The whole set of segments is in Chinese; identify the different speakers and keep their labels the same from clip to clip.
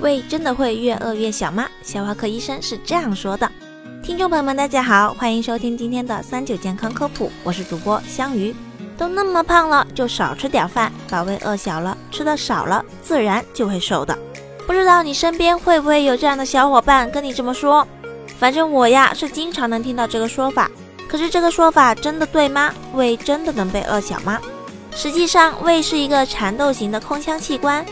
Speaker 1: 胃真的会越饿越小吗？消化科医生是这样说的。听众朋友们，大家好，欢迎收听今天的三九健康科普，我是主播香鱼。都那么胖了，就少吃点饭，把胃饿小了，吃的少了，自然就会瘦的。不知道你身边会不会有这样的小伙伴跟你这么说？反正我呀是经常能听到这个说法。可是这个说法真的对吗？胃真的能被饿小吗？实际上，胃是一个蚕豆型的空腔器官。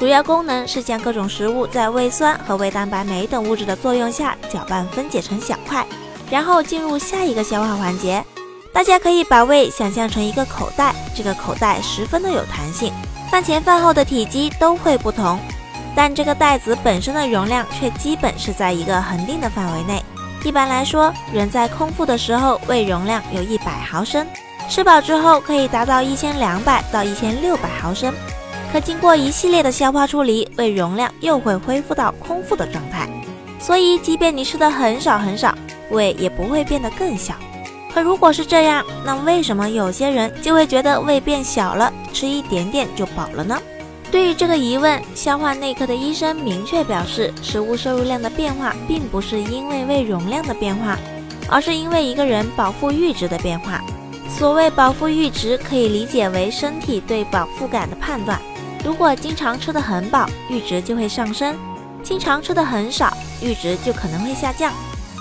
Speaker 1: 主要功能是将各种食物在胃酸和胃蛋白酶等物质的作用下搅拌分解成小块，然后进入下一个消化环节。大家可以把胃想象成一个口袋，这个口袋十分的有弹性，饭前饭后的体积都会不同，但这个袋子本身的容量却基本是在一个恒定的范围内。一般来说，人在空腹的时候胃容量有一百毫升，吃饱之后可以达到一千两百到一千六百毫升。可经过一系列的消化处理，胃容量又会恢复到空腹的状态。所以，即便你吃的很少很少，胃也不会变得更小。可如果是这样，那为什么有些人就会觉得胃变小了，吃一点点就饱了呢？对于这个疑问，消化内科的医生明确表示，食物摄入量的变化并不是因为胃容量的变化，而是因为一个人饱腹阈值的变化。所谓饱腹阈值，可以理解为身体对饱腹感的判断。如果经常吃得很饱，阈值就会上升；经常吃得很少，阈值就可能会下降。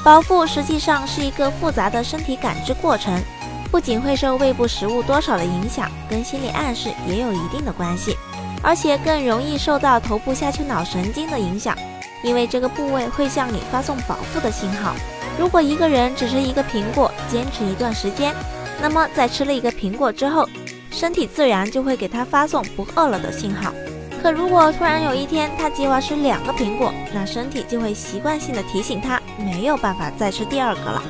Speaker 1: 饱腹实际上是一个复杂的身体感知过程，不仅会受胃部食物多少的影响，跟心理暗示也有一定的关系，而且更容易受到头部下丘脑神经的影响，因为这个部位会向你发送饱腹的信号。如果一个人只吃一个苹果，坚持一段时间，那么在吃了一个苹果之后，身体自然就会给他发送不饿了的信号。可如果突然有一天他计划吃两个苹果，那身体就会习惯性的提醒他没有办法再吃第二个了。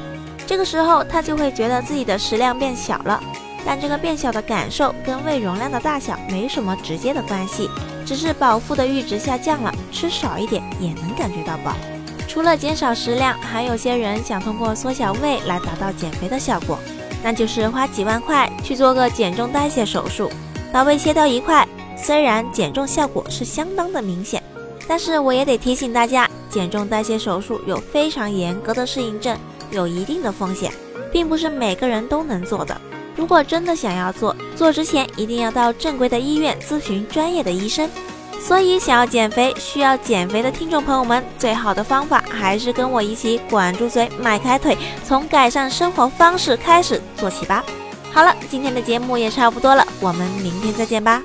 Speaker 1: 这个时候他就会觉得自己的食量变小了。但这个变小的感受跟胃容量的大小没什么直接的关系，只是饱腹的阈值下降了，吃少一点也能感觉到饱。除了减少食量，还有些人想通过缩小胃来达到减肥的效果。那就是花几万块去做个减重代谢手术，把胃切掉一块。虽然减重效果是相当的明显，但是我也得提醒大家，减重代谢手术有非常严格的适应症，有一定的风险，并不是每个人都能做的。如果真的想要做，做之前一定要到正规的医院咨询专业的医生。所以，想要减肥、需要减肥的听众朋友们，最好的方法还是跟我一起管住嘴、迈开腿，从改善生活方式开始做起吧。好了，今天的节目也差不多了，我们明天再见吧。